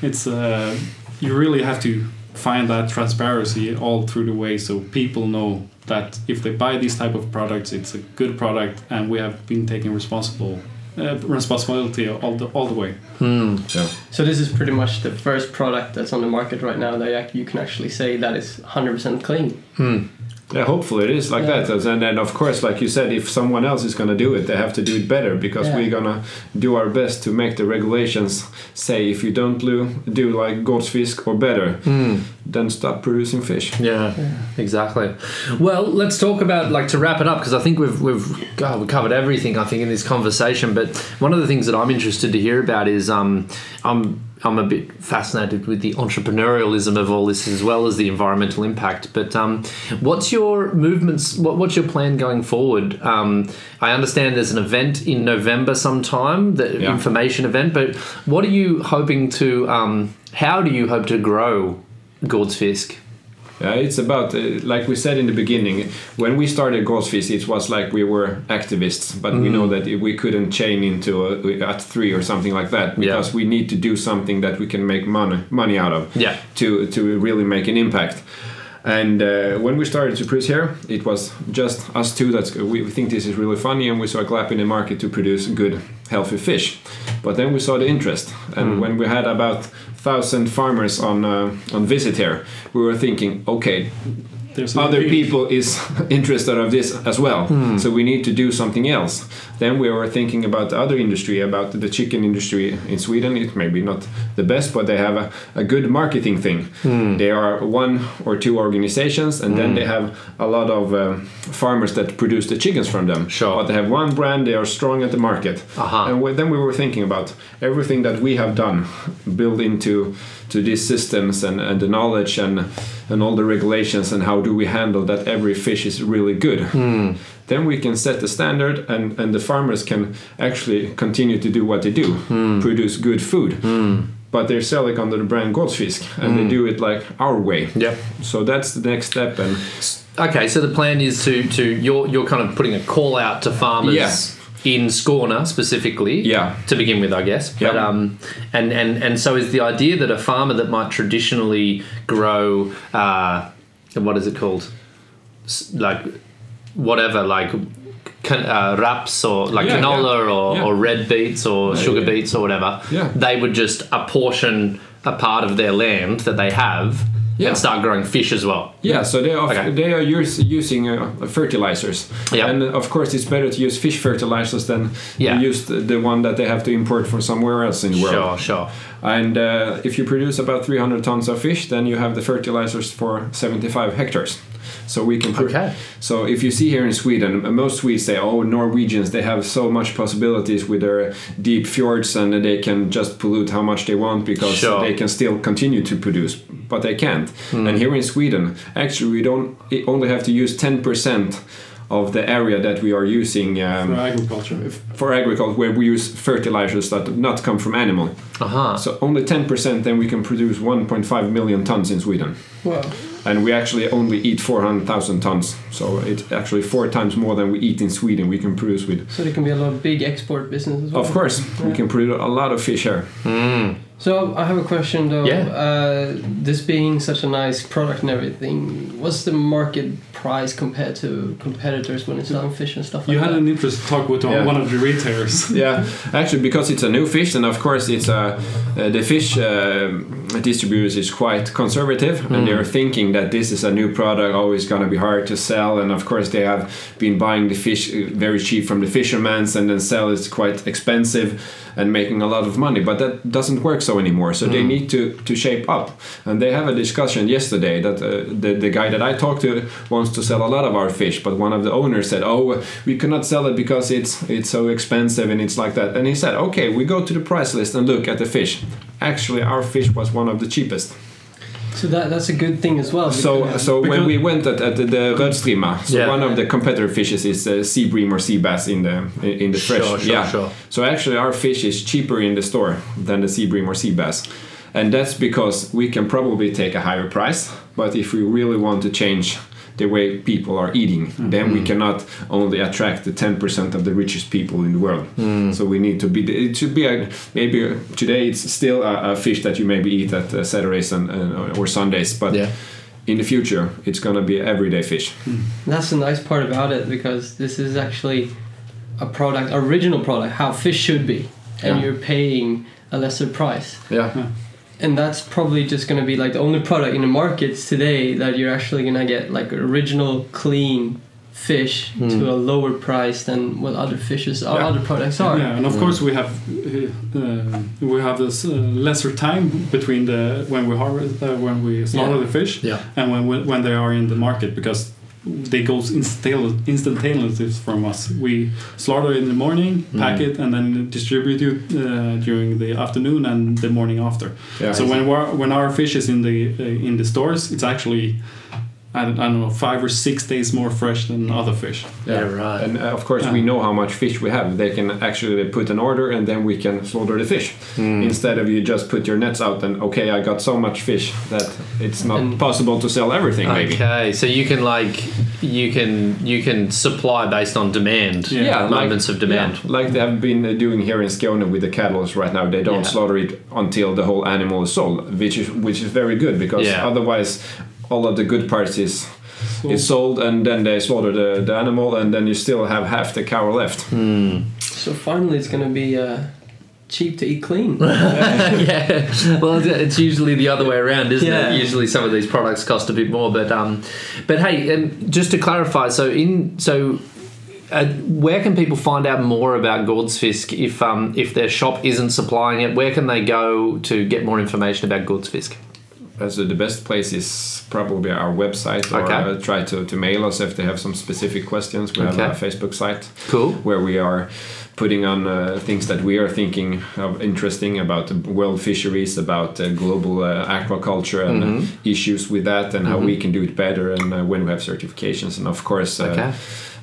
It's uh, you really have to find that transparency all through the way so people know that if they buy these type of products it's a good product and we have been taking responsible uh, responsibility all the all the way hmm. So. So this is pretty much the first product that's on the market right now that you can actually say that is 100% clean. Hmm. Yeah, hopefully it is like Yeah. that. And then, of course, like you said, if someone else is going to do it, they have to do it better because Yeah. we're going to do our best to make the regulations say if you don't do, do like Gårdsfisk or better, hmm. Then stop producing fish. Yeah, exactly. Well, let's talk about like to wrap it up because I think we've we've God, we covered everything I think in this conversation. But one of the things that I'm interested to hear about is um I'm I'm a bit fascinated with the entrepreneurialism of all this as well as the environmental impact. But um, what's your movements? What, what's your plan going forward? Um, I understand there's an event in November sometime, the Yeah. information event. But what are you hoping to? Um, how do you hope to grow Gårdsfisk? Yeah, it's about uh, like we said in the beginning. When we started Gårdsfisk, it was like we were activists, but we know that we couldn't chain into a, at three or something like that because we need to do something that we can make money money out of. Yeah. To to really make an impact. And uh, when we started to produce here, it was just us two. That's we, we think this is really funny, and we saw a gap in the market to produce good, healthy fish. But then we saw the interest, and when we had about thousand farmers on uh, on visit here, we were thinking, okay, there's other people is interested of this as well. So we need to do something else then we were thinking about the other industry about the chicken industry in sweden. It may be not the best but they have a, a good marketing thing. They are one or two organizations and then they have a lot of um, farmers that produce the chickens from them. Sure. but they have one brand they are strong at the market. Uh-huh. and we- then we were thinking about everything that we have done build into to these systems and, and the knowledge and and all the regulations and how do we handle that every fish is really good then we can set the standard and, and the farmers can actually continue to do what they do produce good food but they sell it under the brand Gårdsfisk, and they do it like our way. Yep. So that's the next step, and Okay, so the plan is to to you're you're kind of putting a call out to farmers Yeah. in Skåne specifically. Yeah. To begin with, I guess. But Yeah. um, and and and so is the idea that a farmer that might traditionally grow uh, what is it called, like whatever, like. Can, uh, raps or like Yeah, canola yeah. or, Yeah. or red beets or sugar beets or whatever, Yeah. they would just apportion a part of their land that they have Yeah. and start growing fish as well. Yeah, so they are Okay. they are use, using uh, fertilizers, Yeah. and uh, of course it's better to use fish fertilizers than Yeah. use the, the one that they have to import from somewhere else in the world. Sure, sure. And uh, if you produce about 300 tons of fish, then you have the fertilizers for 75 hectares. So we can. pro- Okay. So if you see here in Sweden, most Swedes say, "Oh, Norwegians, they have so much possibilities with their deep fjords, and they can just pollute how much they want because Sure. they can still continue to produce." But they can't. And here in Sweden, actually, we don't only have to use 10% of the area that we are using um, For agriculture. for agriculture, where we use fertilizers that do not come from animal. Uh huh. So only 10%, then we can produce 1.5 million tons in Sweden. Wow. And we actually only eat 400,000 tons. So it's actually four times more than we eat in Sweden. We can produce with. So there can be a lot of big export business as well. Of course, we can produce a lot of fish here. So I have a question though. Yeah. Uh, this being such a nice product and everything, what's the market price compared to competitors when it's selling fish and stuff like that? You had that? an interesting talk with Yeah. one of the retailers. Yeah, actually, because it's a new fish, and of course, it's a uh, the fish uh, distributors is quite conservative, and they're thinking that this is a new product, always gonna be hard to sell, and of course, they have been buying the fish uh, very cheap from the fishermen's, and then sell it quite expensive, and making a lot of money. But that doesn't work so anymore. So they need to to shape up, and they have a discussion yesterday that uh, the the guy that I talked to wants to sell a lot of our fish, but one of the owners said, "Oh, we cannot sell it because it's it's so expensive and it's like that." And he said, "Okay, we go to the price list and look at the fish. Actually, our fish was one of the cheapest. So that that's a good thing as well. So because- so when we went at, at the, the Rödstrimma, so Yeah. one of the competitor fishes is uh, sea bream or sea bass in the in the fresh. Sure, sure, yeah. sure. So actually, our fish is cheaper in the store than the sea bream or sea bass, and that's because we can probably take a higher price. But if we really want to change the way people are eating, mm-hmm. then we mm. cannot only attract the ten percent of the richest people in the world. Mm. So we need to be. It should be a, maybe today it's still a, a fish that you maybe eat at uh, Saturdays and, and uh, or Sundays, but. Yeah. In the future, it's gonna be everyday fish. Mm. That's the nice part about it because this is actually a product, original product, how fish should be, and Yeah. you're paying a lesser price. Yeah. And that's probably just gonna be like the only product in the markets today that you're actually gonna get like original, clean fish to a lower price than what other fishes or Yeah. other products are. Yeah, and of course we have uh, we have this uh, lesser time between the when we harvest uh, when we slaughter Yeah. the fish Yeah. and when we, when they are in the market because they go instan- instantaneously from us. We slaughter in the morning, pack it, and then distribute it uh, during the afternoon and the morning after. Yeah. so when when our fish is in the uh, in the stores, it's actually I don't, I don't know five or six days more fresh than other fish. Yeah, right. And uh, of course, we know how much fish we have. They can actually put an order, and then we can slaughter the fish instead of you just put your nets out and okay, I got so much fish that it's not And- possible to sell everything. Maybe. Okay, so you can like you can you can supply based on demand. Yeah. Yeah, like- moments of demand. Yeah, like they have been uh, doing here in Skåne with the cattle right now. They don't Yeah. slaughter it until the whole animal is sold, which is which is very good because Yeah. otherwise, all of the good parts is is sold, and then they slaughter the, the animal, and then you still have half the cow left. So finally, it's gonna be uh, cheap to eat clean. yeah. Well, it's- it's usually the other way around, isn't Yeah. it? Usually, some of these products cost a bit more. But um, but hey, um, just to clarify, so in so. Uh, where can people find out more about Gårdsfisk if um, if their shop isn't supplying it? Where can they go to get more information about Gårdsfisk? So the best place is probably our website, or Okay. uh, try to, to mail us if they have some specific questions. We Okay. have a Facebook site Cool. where we are putting on uh, things that we are thinking of interesting about the world fisheries, about uh, global uh, aquaculture and Mm-hmm. uh, issues with that, and how we can do it better, and uh, when we have certifications, and of course. Uh, Okay.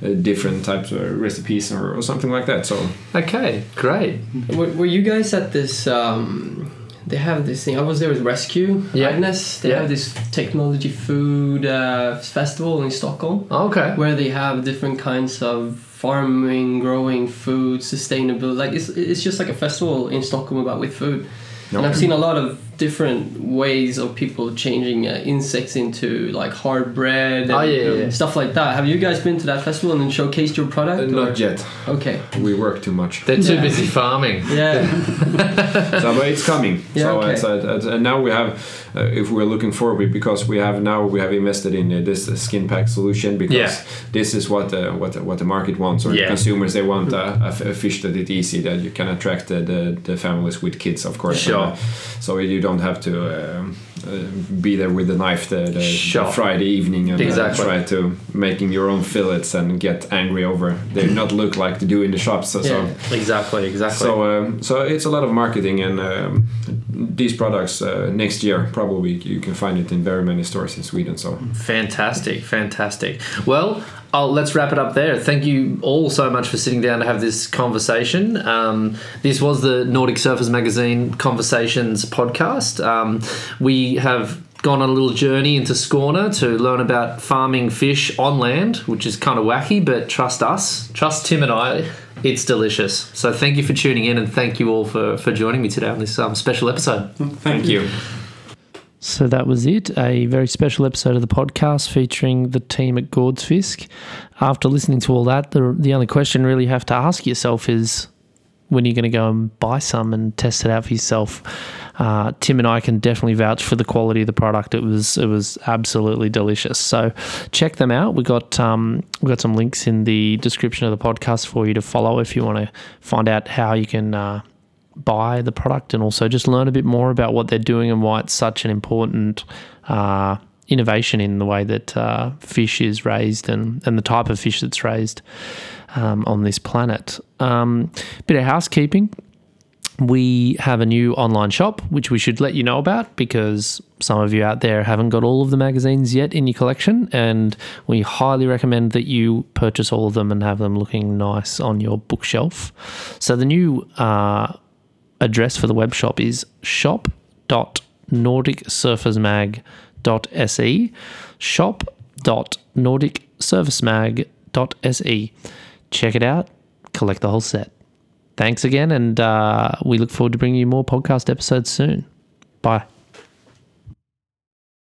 uh, different types of recipes or, or something like that. So Okay, great. were, were you guys at this um, they have this thing. I was there with Rescue Yeah. Agnes. They Yeah. have this technology food uh, festival in Stockholm Okay. where they have different kinds of farming, growing food, sustainable. Like it's it's just like a festival in Stockholm about with food. And I've seen a lot of different ways of people changing uh, insects into like hard bread and Oh, yeah, yeah, yeah. stuff like that. Have you guys been to that festival and then showcased your product? Uh, not yet. Okay. We work too much. They're too Yeah. busy farming. Yeah. so but it's coming. Yeah, so okay. it's, uh, it's- and now we have, uh, if we're looking forward, because we have now we have invested in uh, this uh, skin pack solution because Yeah. this is what the what the, what the market wants or Yeah. the consumers they want uh, a, f- a fish that is easy that you can attract the, the, the families with kids of course. Sure. And, uh, so you don't have to. Um, uh, be there with the knife the, the, Sure. the Friday evening and uh, Exactly. try to making your own fillets and get angry over they not look like they do in the shops. So, so Yeah. Exactly. Exactly. so, um, so it's a lot of marketing, and um, these products uh, next year probably you can find it in very many stores in Sweden. So, Fantastic, fantastic. Well, I'll, let's wrap it up there. Thank you all so much for sitting down to have this conversation. Um, this was the Nordic Surfers Magazine Conversations podcast. Um, we have gone on a little journey into Skåne to learn about farming fish on land, which is kind of wacky, but trust us, trust Tim and I, it's delicious. So thank you for tuning in and thank you all for, for joining me today on this um, special episode. thank you. So that was it. A very special episode of the podcast featuring the team at Gårdsfisk. After listening to all that, the, the only question really you have to ask yourself is when are you going to go and buy some and test it out for yourself? Uh, Tim and I can definitely vouch for the quality of the product. It was it was absolutely delicious. So check them out. We got um, we got some links in the description of the podcast for you to follow if you want to find out how you can uh, buy the product and also just learn a bit more about what they're doing and why it's such an important uh, innovation in the way that uh, fish is raised and, and the type of fish that's raised um, on this planet. Um, bit of housekeeping. We have a new online shop, which we should let you know about because some of you out there haven't got all of the magazines yet in your collection, and we highly recommend that you purchase all of them and have them looking nice on your bookshelf. So the new uh, address for the web shop is shop.nordicsurfersmag.se shop.nordicsurfersmag.se check it out collect the whole set. Thanks again and uh, we look forward to bringing you more podcast episodes soon. Bye